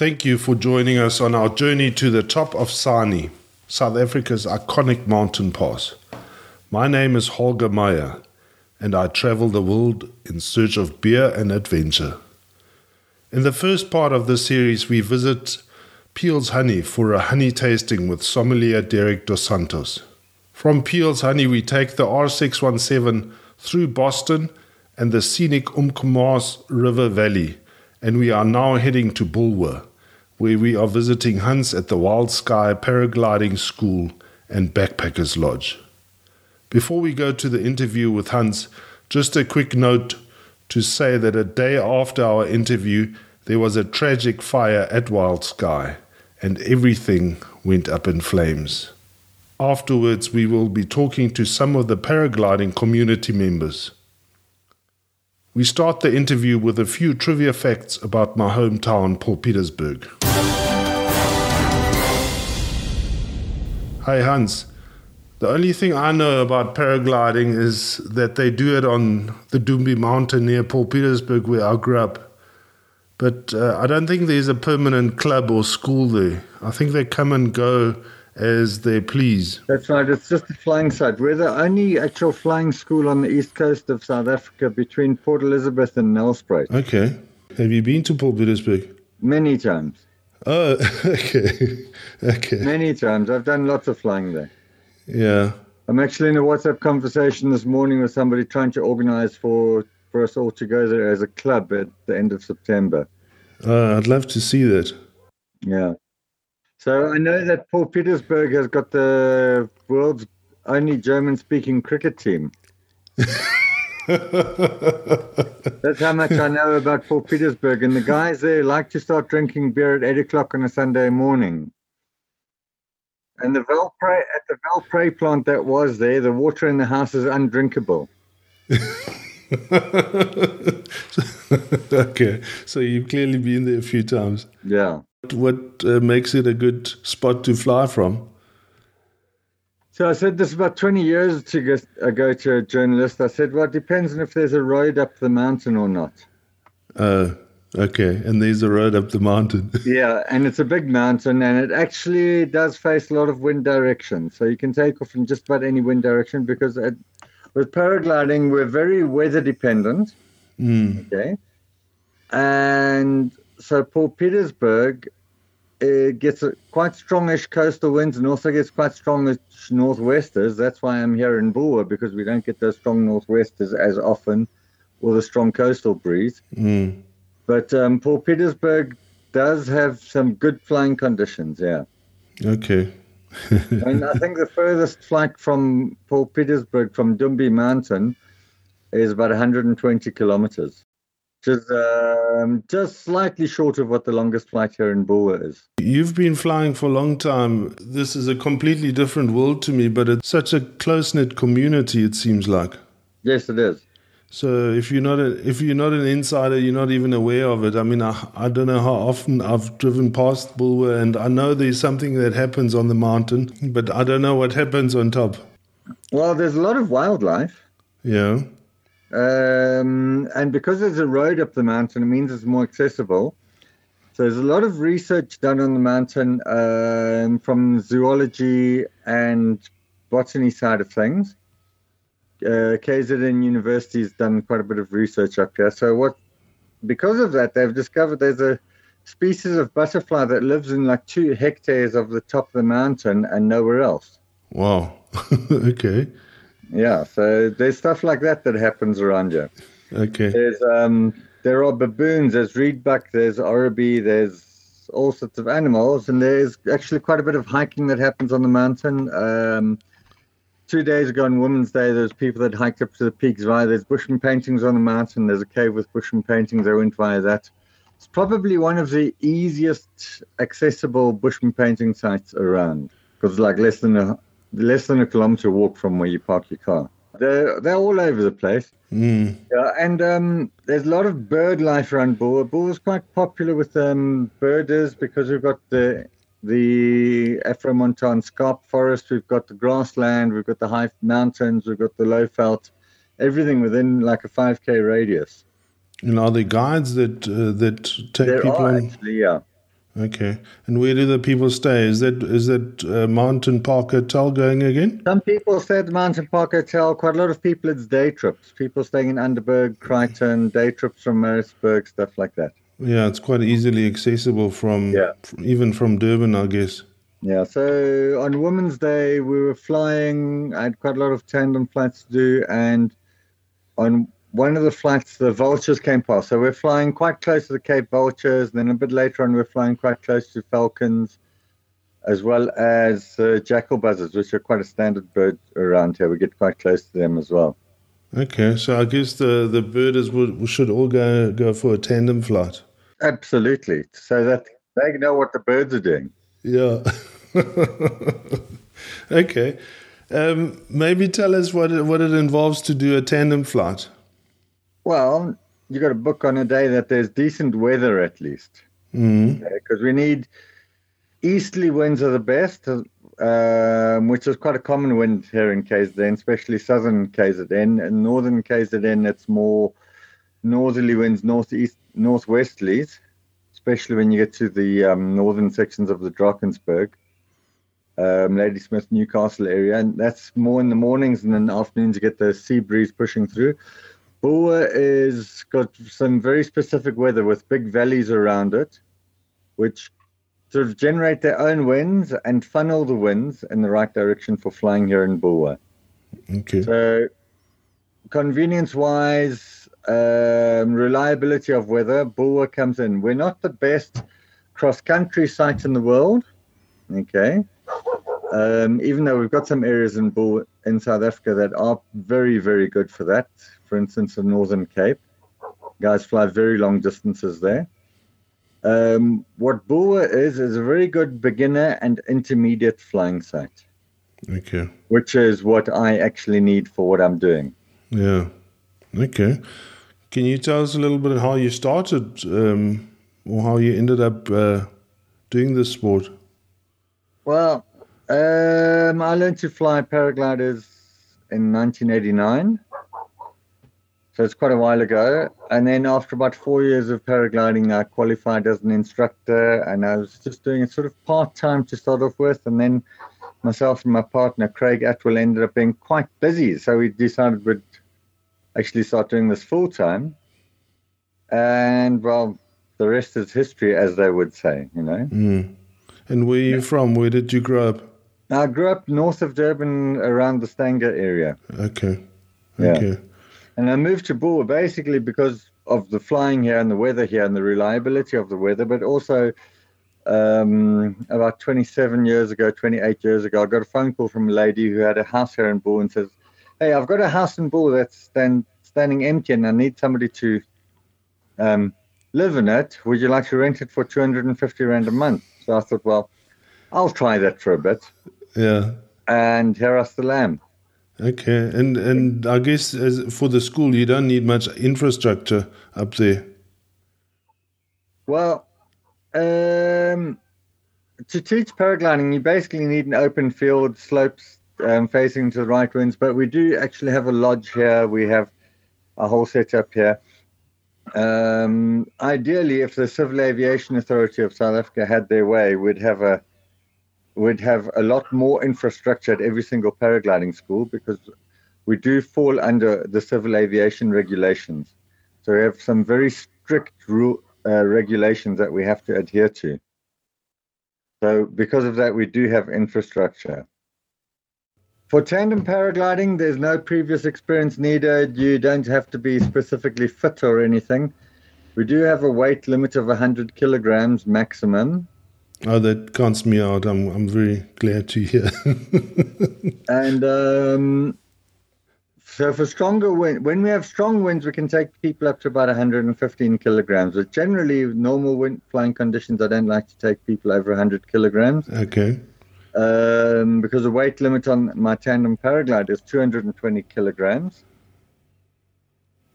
Thank you for joining us on our journey to the top of Sani, South Africa's iconic mountain pass. My name is Holger Meyer, and I travel the world in search of beer and adventure. In the first part of the series, we visit Peel's Honey for a honey tasting with sommelier Derek Dos Santos. From Peel's Honey, we take the R617 through Boston and the scenic Umkomaas River Valley, and we are now heading to Bulwer, where we are visiting Hans at the Wild Sky Paragliding School and Backpackers Lodge. Before we go to the interview with Hans, just a quick note to say that a day after our interview, there was a tragic fire at Wild Sky, and everything went up in flames. Afterwards, we will be talking to some of the paragliding community members. We start the interview with a few trivia facts about my hometown, Paulpietersburg. Hey Hans, the only thing I know about paragliding is that they do it on the Dumbe Mountain near Paulpietersburg, where I grew up. But uh, I don't think there's a permanent club or school there. I think they come and go as they please. That's right. It's just a flying site. We're the only actual flying school on the east coast of South Africa between Port Elizabeth and Nelspruit. Okay. Have you been to Paulpietersburg? Many times. Oh, okay. okay. Many times. I've done lots of flying there. Yeah. I'm actually in a WhatsApp conversation this morning with somebody trying to organize for, for us all to go there as a club at the end of September. Uh, I'd love to see that. Yeah. So I know that Paulpietersburg has got the world's only German speaking cricket team. That's how much I know about Paulpietersburg. And the guys there like to start drinking beer at 8 o'clock on a Sunday morning. And the Valpre, at the Valpre plant that was there, the water in the house is undrinkable. okay, so you've clearly been there a few times. Yeah. What uh, makes it a good spot to fly from? So I said this about 20 years ago to a journalist. I said, well, it depends on if there's a road up the mountain or not. Uh, okay. And there's a road up the mountain. yeah. And it's a big mountain and it actually does face a lot of wind direction. So you can take off in just about any wind direction because it, with paragliding, we're very weather dependent. Mm. Okay. And so Paulpietersburg it gets a quite strongish coastal winds and also gets quite strongish northwesters. That's why I'm here in Bulwer because we don't get those strong northwesters as often or the strong coastal breeze. Mm. But um, Paulpietersburg does have some good flying conditions, yeah. Okay. and I think the furthest flight from Paulpietersburg from Dumbe Mountain is about 120 kilometers which is um, just slightly short of what the longest flight here in Bulwer is. You've been flying for a long time. This is a completely different world to me, but it's such a close knit community. It seems like. Yes, it is. So if you're not a, if you're not an insider, you're not even aware of it. I mean, I, I don't know how often I've driven past Bulwer, and I know there's something that happens on the mountain, but I don't know what happens on top. Well, there's a lot of wildlife. Yeah. Um, and because there's a road up the mountain, it means it's more accessible. So there's a lot of research done on the mountain um, from zoology and botany side of things. Uh, KZN University has done quite a bit of research up here. So what, because of that, they've discovered there's a species of butterfly that lives in like two hectares of the top of the mountain and nowhere else. Wow. okay. Yeah, so there's stuff like that that happens around you. Okay. There's um, there are baboons, there's reedbuck, there's oribi, there's all sorts of animals, and there's actually quite a bit of hiking that happens on the mountain. Um, two days ago on Women's Day, there's people that hiked up to the peaks via. There's Bushman paintings on the mountain. There's a cave with Bushman paintings. I went via that. It's probably one of the easiest accessible Bushman painting sites around because like less than a less than a kilometer walk from where you park your car. They're they're all over the place. Mm. Yeah, and um, there's a lot of bird life around Bulwer. Bulwer is quite popular with um, birders because we've got the the Afromontane scarp forest, we've got the grassland, we've got the high mountains, we've got the low veld, everything within like a 5k radius. And are there guides that uh, that take there people? Are actually, yeah. Okay. And where do the people stay? Is that is that uh, Mountain Park Hotel going again? Some people stay at the Mountain Park Hotel. Quite a lot of people, it's day trips. People staying in Underberg, Creighton, day trips from Maritzburg, stuff like that. Yeah, it's quite easily accessible from Yeah. even from Durban, I guess. Yeah, so on Women's Day, we were flying. I had quite a lot of tandem flights to do, and on one of the flights, the vultures came past. So we're flying quite close to the Cape Vultures, and then a bit later on, we're flying quite close to falcons, as well as uh, jackal buzzards, which are quite a standard bird around here. We get quite close to them as well. Okay, so I guess the the birders would should all go go for a tandem flight. Absolutely, so that they know what the birds are doing. Yeah. okay. Um, maybe tell us what it, what it involves to do a tandem flight. Well, you got to book on a day that there's decent weather at least. Mm. because we need easterly winds are the best, um, which is quite a common wind here in KZN, especially southern KZN. And northern KZN, it's more northerly winds, northeast, northwesterlies, especially when you get to the um, northern sections of the Drakensberg, um, Ladysmith, Newcastle area. And that's more in the mornings and in the afternoons, you get the sea breeze pushing through. Bulwer is got some very specific weather with big valleys around it, which sort of generate their own winds and funnel the winds in the right direction for flying here in Bulwer. Okay. So, convenience wise, um, reliability of weather, Bulwer comes in. We're not the best cross country site in the world, okay? Um, even though we've got some areas in Bulwer, in South Africa that are very, very good for that. For instance, the Northern Cape. Guys fly very long distances there. Um, what Bulwer is, is a very good beginner and intermediate flying site, Okay. which is what I actually need for what I'm doing. Yeah. Okay. Can you tell us a little bit how you started um, or how you ended up uh, doing this sport? Well, um, I learned to fly paragliders in 1989. So it's quite a while ago. And then after about four years of paragliding, I qualified as an instructor and I was just doing it sort of part time to start off with. And then myself and my partner, Craig Atwell, ended up being quite busy. So we decided we'd actually start doing this full time. And well, the rest is history, as they would say, you know. Mm. And where are you from? Where did you grow up? I grew up north of Durban around the Stanger area. Okay. Yeah. And I moved to Bulwer basically because of the flying here and the weather here and the reliability of the weather, but also um, about 27 years ago, 28 years ago, I got a phone call from a lady who had a house here in Bulwer and says, Hey, I've got a house in Bulwer that's stand, standing empty and I need somebody to um, live in it. Would you like to rent it for 250 Rand a month? So I thought, well, I'll try that for a bit. Yeah. And here I still am. Okay. And and I guess for the school, you don't need much infrastructure up there. Well, um, to teach paragliding, you basically need an open field, slopes um, facing to the right winds. But we do actually have a lodge here. We have a whole setup here. Um, ideally, if the Civil Aviation Authority of South Africa had their way, we'd have a we'd have a lot more infrastructure at every single paragliding school because we do fall under the civil aviation regulations. So we have some very strict uh, regulations that we have to adhere to. So because of that, we do have infrastructure. For tandem paragliding, there's no previous experience needed. You don't have to be specifically fit or anything. We do have a weight limit of 100 kilograms maximum. Oh, that counts me out. I'm I'm very glad to hear. And um, so for stronger wind, when we have strong winds, we can take people up to about 115 kilograms. But generally, normal wind flying conditions, I don't like to take people over 100 kilograms okay. um, because the weight limit on my tandem paraglide is 220 kilograms.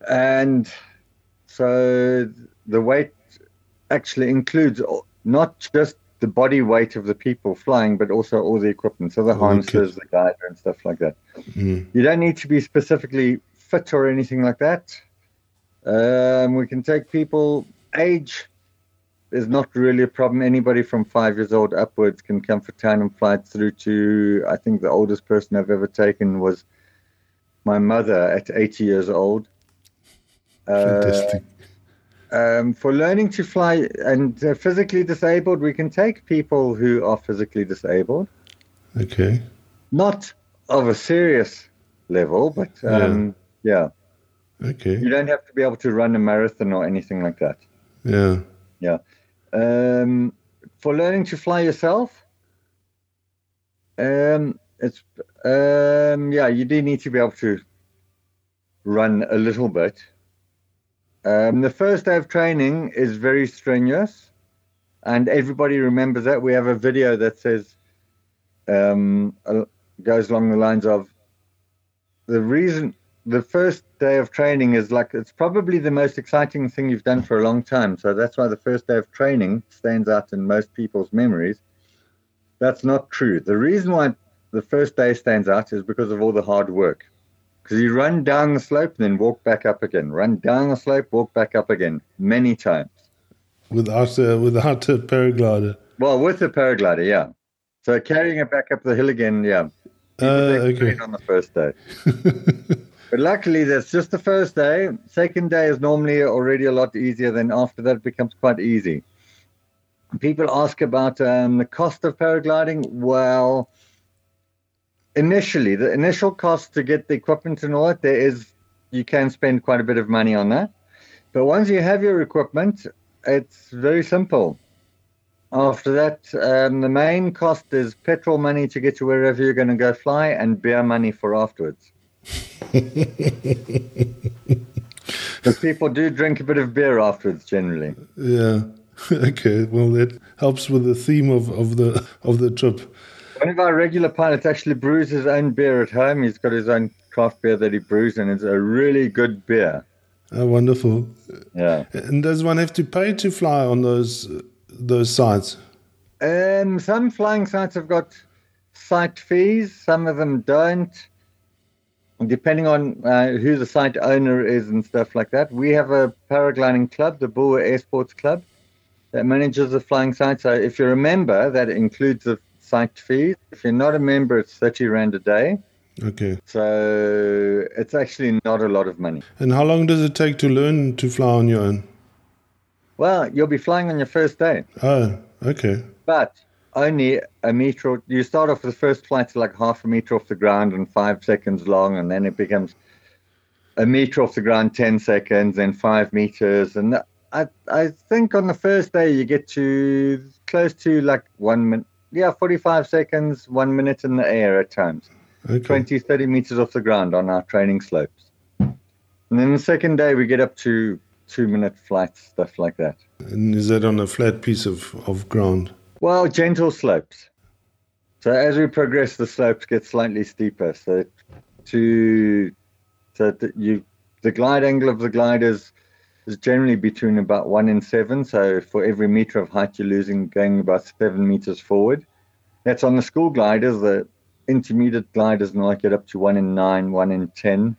And so the weight actually includes not just the body weight of the people flying, but also all the equipment, so the Okay. harnesses, the guider, and stuff like that. Mm. You don't need to be specifically fit or anything like that. Um, we can take people. Age is not really a problem. Anybody from five years old upwards can come for tandem flights through to, I think the oldest person I've ever taken was my mother at 80 years old. Fantastic. Uh, um, for learning to fly and uh, physically disabled, we can take people who are physically disabled. Okay. Not of a serious level, but um, yeah. yeah. Okay. You don't have to be able to run a marathon or anything like that. Yeah. Yeah. Um, for learning to fly yourself, um, it's um, yeah, you do need to be able to run a little bit. Um, the first day of training is very strenuous, and everybody remembers that. We have a video that says um, goes along the lines of the reason the first day of training is like it's probably the most exciting thing you've done for a long time. So that's why the first day of training stands out in most people's memories. That's not true. The reason why the first day stands out is because of all the hard work. Because you run down the slope and then walk back up again. Run down the slope, walk back up again, many times. Without a, without a paraglider. Well, with a paraglider, yeah. So carrying it back up the hill again, yeah. Uh, okay. On the first day. but luckily, that's just the first day. Second day is normally already a lot easier. Then after that, it becomes quite easy. People ask about um, the cost of paragliding. Well, initially, the initial cost to get the equipment and all that, there is you can spend quite a bit of money on that. But once you have your equipment, it's very simple. After that, um, the main cost is petrol money to get to wherever you're going to go fly and beer money for afterwards. Because people do drink a bit of beer afterwards generally. Yeah. Okay. Well, that helps with the theme of, of the of the trip. One of our regular pilots actually brews his own beer at home. He's got his own craft beer that he brews, and it's a really good beer. Oh, wonderful. Yeah. And does one have to pay to fly on those those sites? Um, some flying sites have got site fees. Some of them don't. Depending on uh, who the site owner is and stuff like that. We have a paragliding club, the Bulwer Air Sports Club, that manages the flying site. So if you're a member, that includes the site fees. If you're not a member, it's 30 Rand a day. Okay. So it's actually not a lot of money. And how long does it take to learn to fly on your own? Well, you'll be flying on your first day. Oh, okay. But only a meter. You start off with the first flight to like half a meter off the ground and five seconds long, and then it becomes a meter off the ground, 10 seconds, then five meters. And I, I think on the first day you get to close to like one minute. Yeah, 45 seconds, one minute in the air at times. Okay. 20, 30 meters off the ground on our training slopes. And then the second day we get up to two minute flights, stuff like that. And is that on a flat piece of, of ground? Well, gentle slopes. So as we progress, the slopes get slightly steeper. So to so that you the glide angle of the gliders is generally between about one and seven. So for every meter of height, you're losing going about seven meters forward. That's on the school gliders. The intermediate gliders might get up to one in nine, one in ten.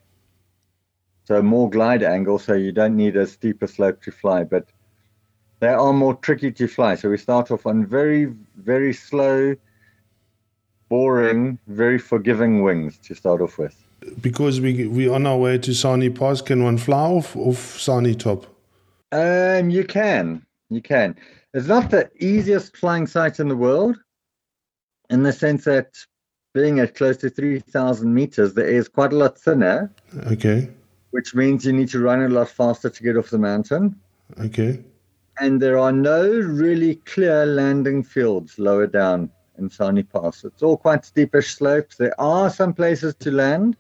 So more glide angle, so you don't need a steeper slope to fly, but they are more tricky to fly. So we start off on very, very slow, boring, very forgiving wings to start off with. Because we we on our way to Sani Pass, can one fly off off Sani Top? Um, you can, you can. It's not the easiest flying site in the world, in the sense that being at close to three thousand meters, the air is quite a lot thinner. Okay. Which means you need to run a lot faster to get off the mountain. Okay. And there are no really clear landing fields lower down in Sani Pass. It's all quite steepish slopes. There are some places to land,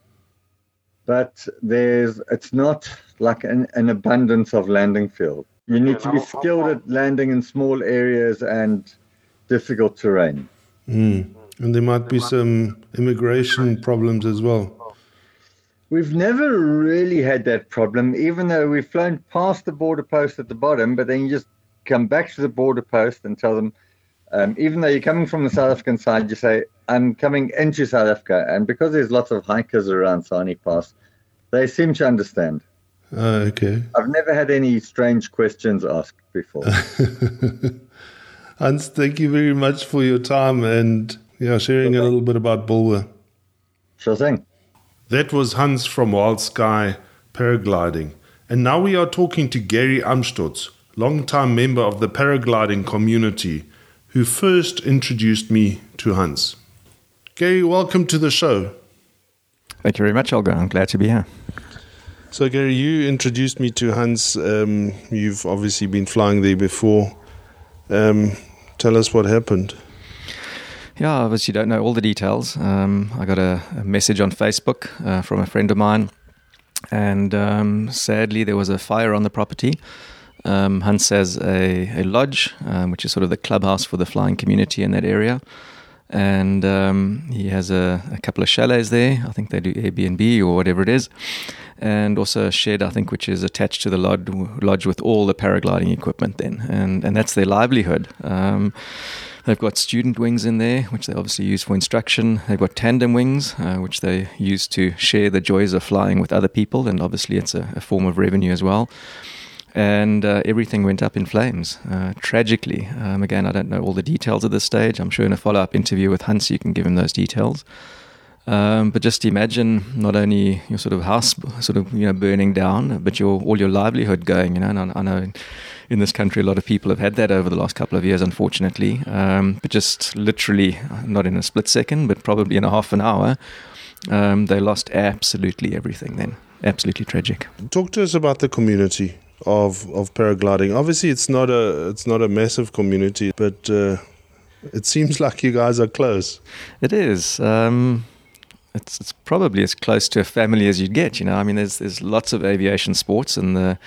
but there's it's not like an, an abundance of landing field. You need to be skilled at landing in small areas and difficult terrain. Mm. And there might be some immigration problems as well. We've never really had that problem, even though we've flown past the border post at the bottom, but then you just come back to the border post and tell them, um, even though you're coming from the South African side, you say, I'm coming into South Africa. And because there's lots of hikers around Sani Pass, they seem to understand. Uh, okay. I've never had any strange questions asked before. Hans, thank you very much for your time and yeah, sharing a little bit about Bulwer. Sure thing. That was Hans from Wild Sky Paragliding. And now we are talking to Gary Amstutz, long-time member of the paragliding community, who first introduced me to Hans. Gary, welcome to the show. Thank you very much, Holger. I'm glad to be here. So, Gary, you introduced me to Hans. Um, you've obviously been flying there before. Um, tell us what happened. Yeah, obviously, don't know all the details. Um, I got a, a, message on Facebook uh, from a friend of mine, and um, sadly, there was a fire on the property. Um, Hans has a, a lodge, um, which is sort of the clubhouse for the flying community in that area and um, he has a, a, couple of chalets there. I think they do Airbnb or whatever it is, and also a shed I think which is attached to the lodge, lodge with all the paragliding equipment. Then, and and that's their livelihood. Um, they've got student wings in there, which they obviously use for instruction. They've got tandem wings, uh, which they use to share the joys of flying with other people, and obviously it's a, a form of revenue as well and uh, everything went up in flames. Uh, tragically, um, again, I don't know all the details at this stage. I'm sure in a follow-up interview with Hans, you can give him those details. Um, but just imagine not only your sort of house sort of you know burning down, but your all your livelihood going. You know, and I, I know in this country a lot of people have had that over the last couple of years, unfortunately. Um, but just literally, not in a split second, but probably in a half an hour, um, they lost absolutely everything. Then, absolutely tragic. Talk to us about the community of of paragliding. Obviously, it's not a it's not a massive community, but uh, it seems like you guys are close. It is. Um, it's it's probably as close to a family as you'd get. You know, I mean, there's there's lots of aviation sports, and the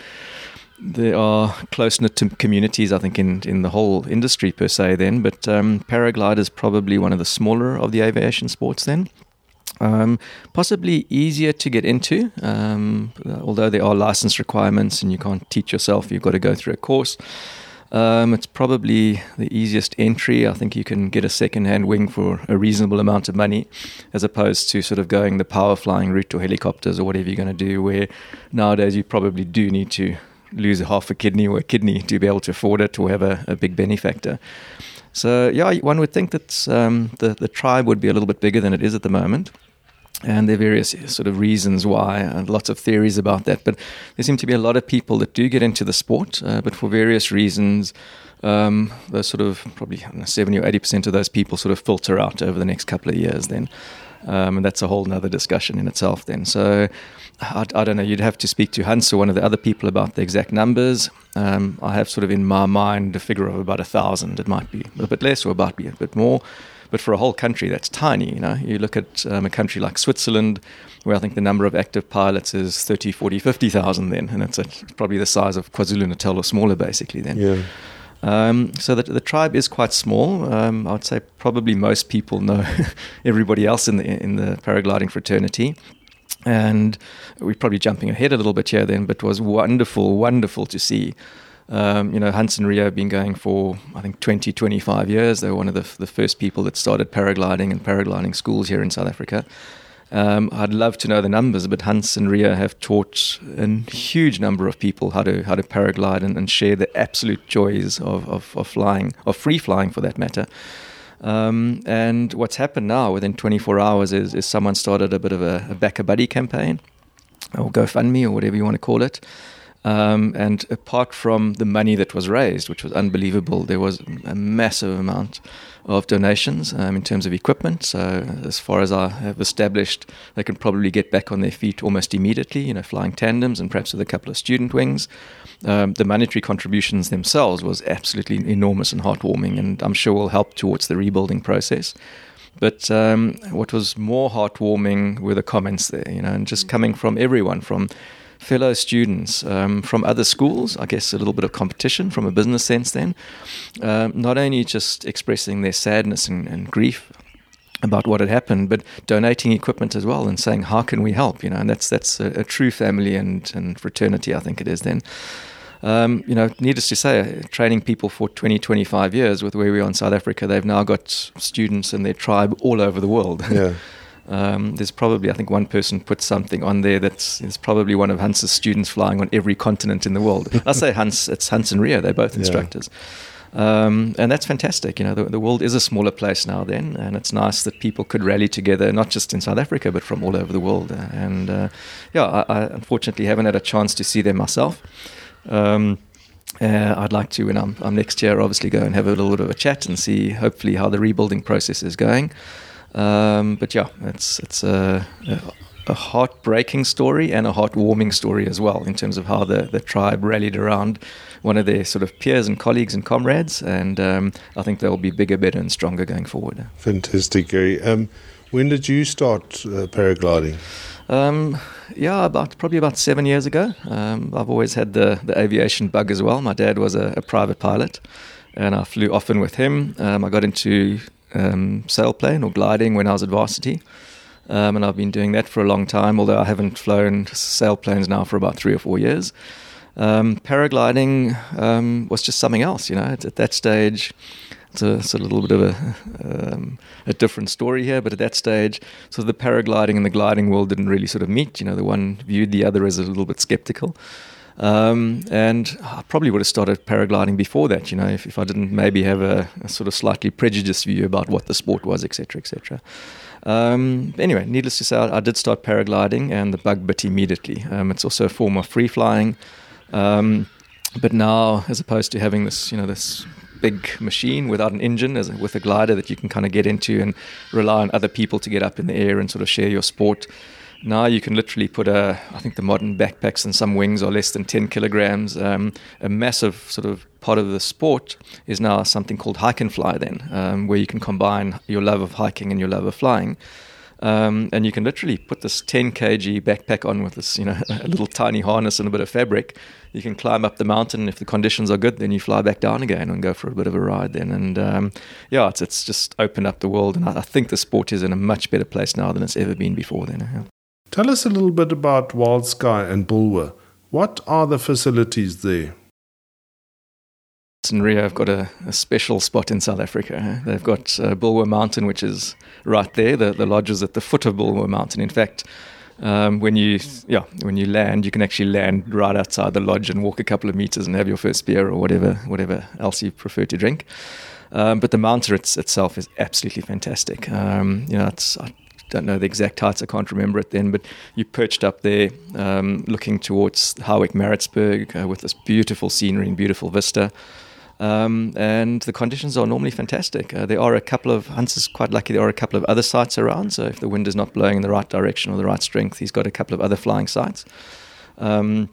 there are close knit communities, I think, in, in the whole industry per se, then. But um, paraglide is probably one of the smaller of the aviation sports, then. Um, possibly easier to get into, um, although there are license requirements and you can't teach yourself, you've got to go through a course. Um, it's probably the easiest entry. I think you can get a second-hand wing for a reasonable amount of money, as opposed to sort of going the power flying route or helicopters or whatever you're going to do. Where nowadays you probably do need to lose half a kidney or a kidney to be able to afford it or have a, a big benefactor. So yeah, one would think that um, the the tribe would be a little bit bigger than it is at the moment and there are various sort of reasons why, and lots of theories about that. But there seem to be a lot of people that do get into the sport, uh, but for various reasons, um, those sort of probably seventy or eighty percent of those people sort of filter out over the next couple of years. Then, um, and that's a whole other discussion in itself. Then, so I, I, don't know. You'd have to speak to Hans or one of the other people about the exact numbers. Um, I have sort of in my mind a figure of about a thousand. It might be a bit less or might be a bit more. But for a whole country, that's tiny. You know, you look at um, a country like Switzerland, where I think the number of active pilots is 30, 40, 50,000 then, and it's a, probably the size of KwaZulu-Natal or smaller, basically. Then, yeah. Um, so the, the tribe is quite small. Um, I would say probably most people know everybody else in the in the paragliding fraternity. And we're probably jumping ahead a little bit here then, but it was wonderful, wonderful to see um, you know, Hans and Ria have been going for, I think, 20, 25 years. They were one of the, the first people that started paragliding and paragliding schools here in South Africa. Um, I'd love to know the numbers, but Hans and Ria have taught a huge number of people how to how to paraglide and, and share the absolute joys of, of, of, flying, of free flying for that matter. Um, and what's happened now within 24 hours is, is someone started a bit of a, a BackaBuddy campaign or GoFundMe or whatever you want to call it. Um, and apart from the money that was raised, which was unbelievable, there was a massive amount of donations um, in terms of equipment. So, as far as I have established, they can probably get back on their feet almost immediately, you know, flying tandems and perhaps with a couple of student wings. Um, the monetary contributions themselves was absolutely enormous and heartwarming, and I'm sure will help towards the rebuilding process. But um, what was more heartwarming were the comments there, you know, and just coming from everyone, from fellow students um, from other schools, I guess a little bit of competition from a business sense then, um, not only just expressing their sadness and, and, grief about what had happened, but donating equipment as well and saying, how can we help? You know, and that's, that's a, a true family and, and fraternity, I think it is then. Um, you know, needless to say, training people for 20, 25 years with where we are in South Africa, they've now got students and their tribe all over the world. Yeah. Um, there's probably, I think, one person put something on there that's is probably one of Hans's students flying on every continent in the world. I say Hans, it's Hans and Ria. They're both instructors. Yeah. Um, and that's fantastic. You know, the, the, world is a smaller place now then, and it's nice that people could rally together, not just in South Africa, but from all over the world. And uh, yeah, I, I, unfortunately haven't had a chance to see them myself. Um, uh, I'd like to, when I'm, I'm, next year, obviously go and have a little bit of a chat and see, hopefully, how the rebuilding process is going. Um, but yeah, it's it's a, a, heartbreaking story and a heartwarming story as well in terms of how the, the tribe rallied around one of their sort of peers and colleagues and comrades, and um, I think they'll be bigger, better, and stronger going forward. Fantastic, Gary. Um, when did you start uh, paragliding? Um, yeah, about probably about seven years ago. Um, I've always had the, the aviation bug as well. My dad was a, a private pilot, and I flew often with him. Um, I got into um, sailplane or gliding when I was at varsity. Um, and I've been doing that for a long time, although I haven't flown sailplanes now for about three or four years. Um, paragliding um, was just something else, you know. At, at that stage, it's a, it's a, little bit of a, um, a different story here, but at that stage, so the paragliding and the gliding world didn't really sort of meet. You know, the one viewed the other as a little bit skeptical. Um, and I probably would have started paragliding before that, you know, if, if I didn't maybe have a, a, sort of slightly prejudiced view about what the sport was, etc., etc. Um, anyway, needless to say, I, I, did start paragliding, and the bug bit immediately. Um, it's also a form of free flying. Um, but now, as opposed to having this, you know, this big machine without an engine, as a, with a glider that you can kind of get into and rely on other people to get up in the air and sort of share your sport. Now you can literally put a, I think the modern backpacks and some wings are less than 10 kilograms. Um, a massive sort of part of the sport is now something called hike and fly, then, um, where you can combine your love of hiking and your love of flying. Um, and you can literally put this 10 kg backpack on with this, you know, a little tiny harness and a bit of fabric. You can climb up the mountain. If the conditions are good, then you fly back down again and go for a bit of a ride. Then, and um, yeah, it's it's just opened up the world. And I, I, think the sport is in a much better place now than it's ever been before. Then, yeah. Tell us a little bit about Wild Sky and Bulwer. What are the facilities there? and Ria have got a, a, special spot in South Africa. They've got uh, Bulwer Mountain, which is right there. The, the lodge is at the foot of Bulwer Mountain. In fact, um, when you yeah when you land, you can actually land right outside the lodge and walk a couple of meters and have your first beer or whatever whatever else you prefer to drink. Um, but the mountain it's, itself is absolutely fantastic. Um, you know, it's, I don't know the exact heights. I can't remember it then, but you perched up there, um, looking towards Howick Maritzburg uh, with this beautiful scenery and beautiful vista. Um, and the conditions are normally fantastic. Uh, there are a couple of, Hans is quite lucky, there are a couple of other sites around. So if the wind is not blowing in the right direction or the right strength, he's got a couple of other flying sites. Um,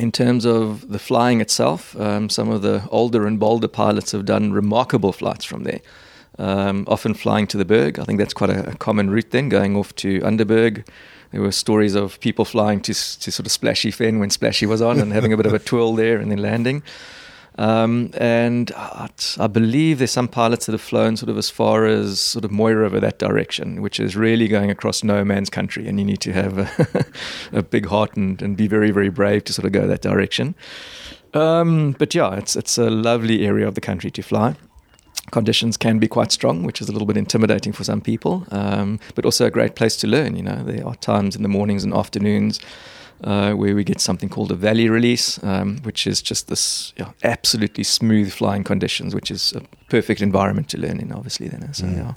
in terms of the flying itself, um, some of the older and bolder pilots have done remarkable flights from there. Um, often flying to the Berg. I think that's quite a, a, common route then, going off to Underberg. There were stories of people flying to, to sort of Splashy Fen when Splashy was on and having a bit of a twirl there and then landing. Um, and I believe there's some pilots that have flown sort of as far as sort of Mooi River that direction, which is really going across no man's country, and you need to have a, a big heart and, and, be very, very brave to sort of go that direction. Um, but yeah, it's it's a lovely area of the country to fly. Conditions can be quite strong, which is a little bit intimidating for some people, um, but also a great place to learn. You know, there are times in the mornings and afternoons uh, where we get something called a valley release, um, which is just this you know, absolutely smooth flying conditions, which is a perfect environment to learn in, obviously. Then, so mm. yeah,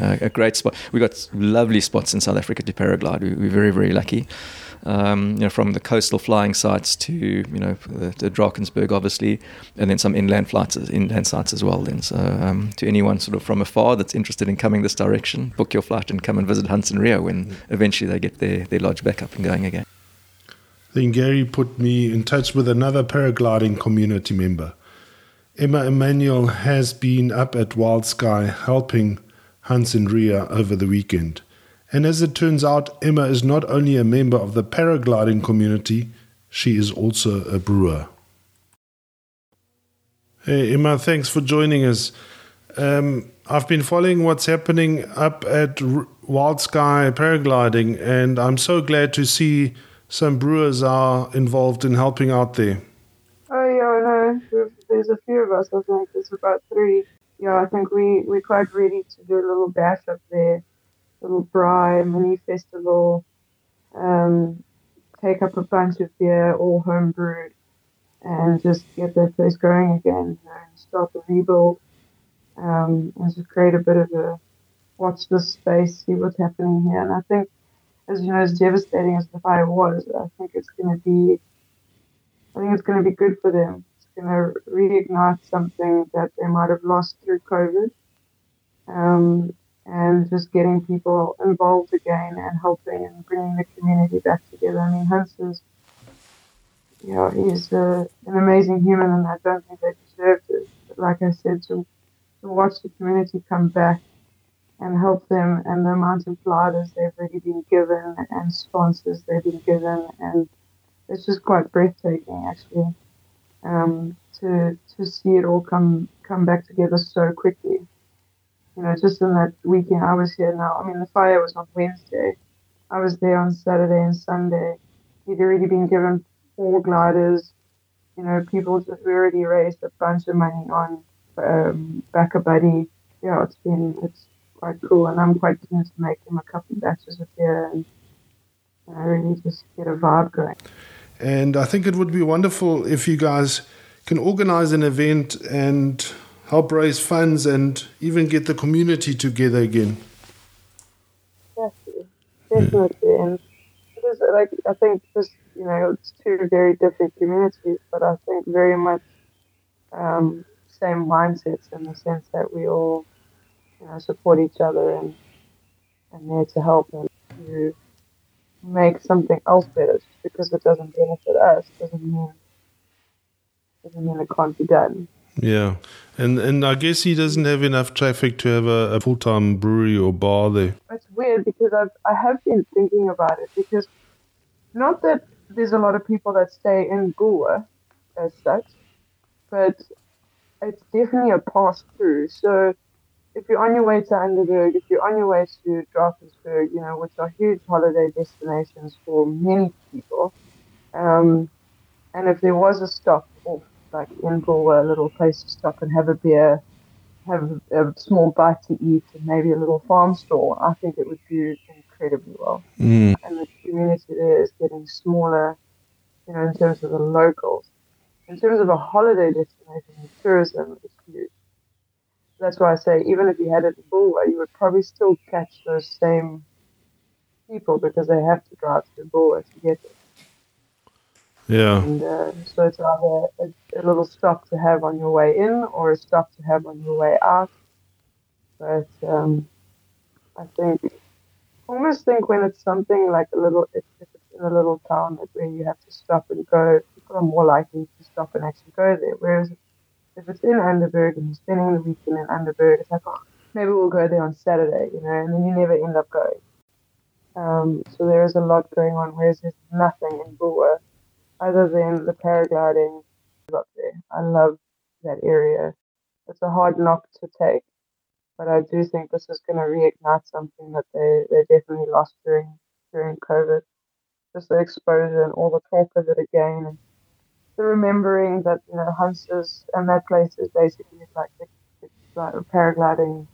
uh, a great spot. We got lovely spots in South Africa to paraglide. We, are very, very lucky. Um, you know, from the coastal flying sites to you know the, the Drakensberg, obviously, and then some inland flights, inland sites as well. Then, so um, to anyone sort of from afar that's interested in coming this direction, book your flight and come and visit Hans and Ria when eventually they get their, their lodge back up and going again. Then Gary put me in touch with another paragliding community member. Emma Emanuel has been up at Wild Sky helping Hans and Ria over the weekend. And as it turns out, Emma is not only a member of the paragliding community, she is also a brewer. Hey, Emma, thanks for joining us. Um, I've been following what's happening up at Wild Sky Paragliding, and I'm so glad to see some brewers are involved in helping out there. Oh yeah, no, there's a few of us. I think there's about three. Yeah, I think we we're quite ready to do a little bash up there. little braai mini festival, um, take up a bunch of beer, all home brewed, and just get that place going again you know, and start the rebuild. Um, and just create a bit of a watch this space, see what's happening here. And I think, as you know, as devastating as the fire was, I think it's going to be, I think it's going to be good for them. Going to reignite something that they might have lost through COVID. Um, and just getting people involved again and helping and bringing the community back together. I mean, Hunson's, you know, he's uh, an amazing human, and I don't think they deserved it. But like I said, to, to watch the community come back and help them, and the amount of gliders they've already been given, and sponsors they've been given, and it's just quite breathtaking, actually, um, to to see it all come come back together so quickly you know, just in that weekend I was here now. I mean, the fire was on Wednesday. I was there on Saturday and Sunday. He'd already been given four gliders. You know, people just already raised a bunch of money on um, BackaBuddy. Yeah, it's been it's quite cool, and I'm quite keen to make them a couple of batches of beer and know, really just get a vibe going. And I think it would be wonderful if you guys can organize an event and help raise funds and even get the community together again. Definitely, definitely, and because like I think just you know it's two very different communities, but I think very much um, same mindsets in the sense that we all you know support each other and and there to help and to make something else better. Just because it doesn't benefit us doesn't mean doesn't mean it can't be done. Yeah, and and I guess he doesn't have enough traffic to have a, a full time brewery or bar there. It's weird because I've I have been thinking about it because not that there's a lot of people that stay in Goa as such, but it's definitely a pass through. So if you're on your way to Underberg, if you're on your way to Drakensberg, you know, which are huge holiday destinations for many people, um, and if there was a stop off like in Galway, a little place to stop and have a beer, have a, a, small bite to eat, and maybe a little farm store, I think it would do incredibly well. Mm. And the community there is getting smaller, you know, in terms of the locals. In terms of a holiday destination, tourism is huge. That's why I say, even if you had it in Bulwer, you would probably still catch those same people because they have to drive to Bulwer to get it. Yeah. And uh, so it's either a, a, little stop to have on your way in or a stop to have on your way out. But um, I think, almost think when it's something like a little, if, if it's in a little town where you have to stop and go, people are more likely to stop and actually go there. Whereas if it's in Underberg and you're spending the weekend in Underberg, it's like, oh, maybe we'll go there on Saturday, you know, and then you never end up going. Um, so there is a lot going on, whereas there's nothing in Bulwer other than the paragliding up there. I love that area. It's a hard knock to take, but I do think this is going to reignite something that they, they definitely lost during during COVID. Just the exposure and all the talk of it again, the remembering that you know Hunsters and that place is basically like the, it's like a paragliding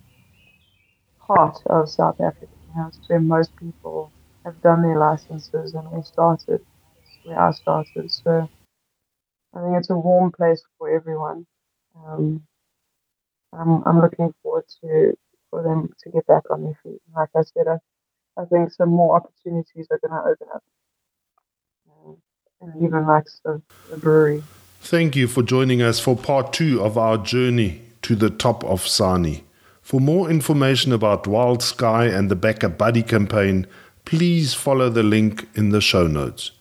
part of South Africa. You know, it's where most people have done their licenses and all started where I started. So I think it's a warm place for everyone. Um, I'm, I'm looking forward to for them to get back on their feet. Like I said, I, I think some more opportunities are going to open up, and even like the, brewery. Thank you for joining us for part two of our journey to the top of Sani. For more information about Wild Sky and the BackaBuddy campaign, please follow the link in the show notes.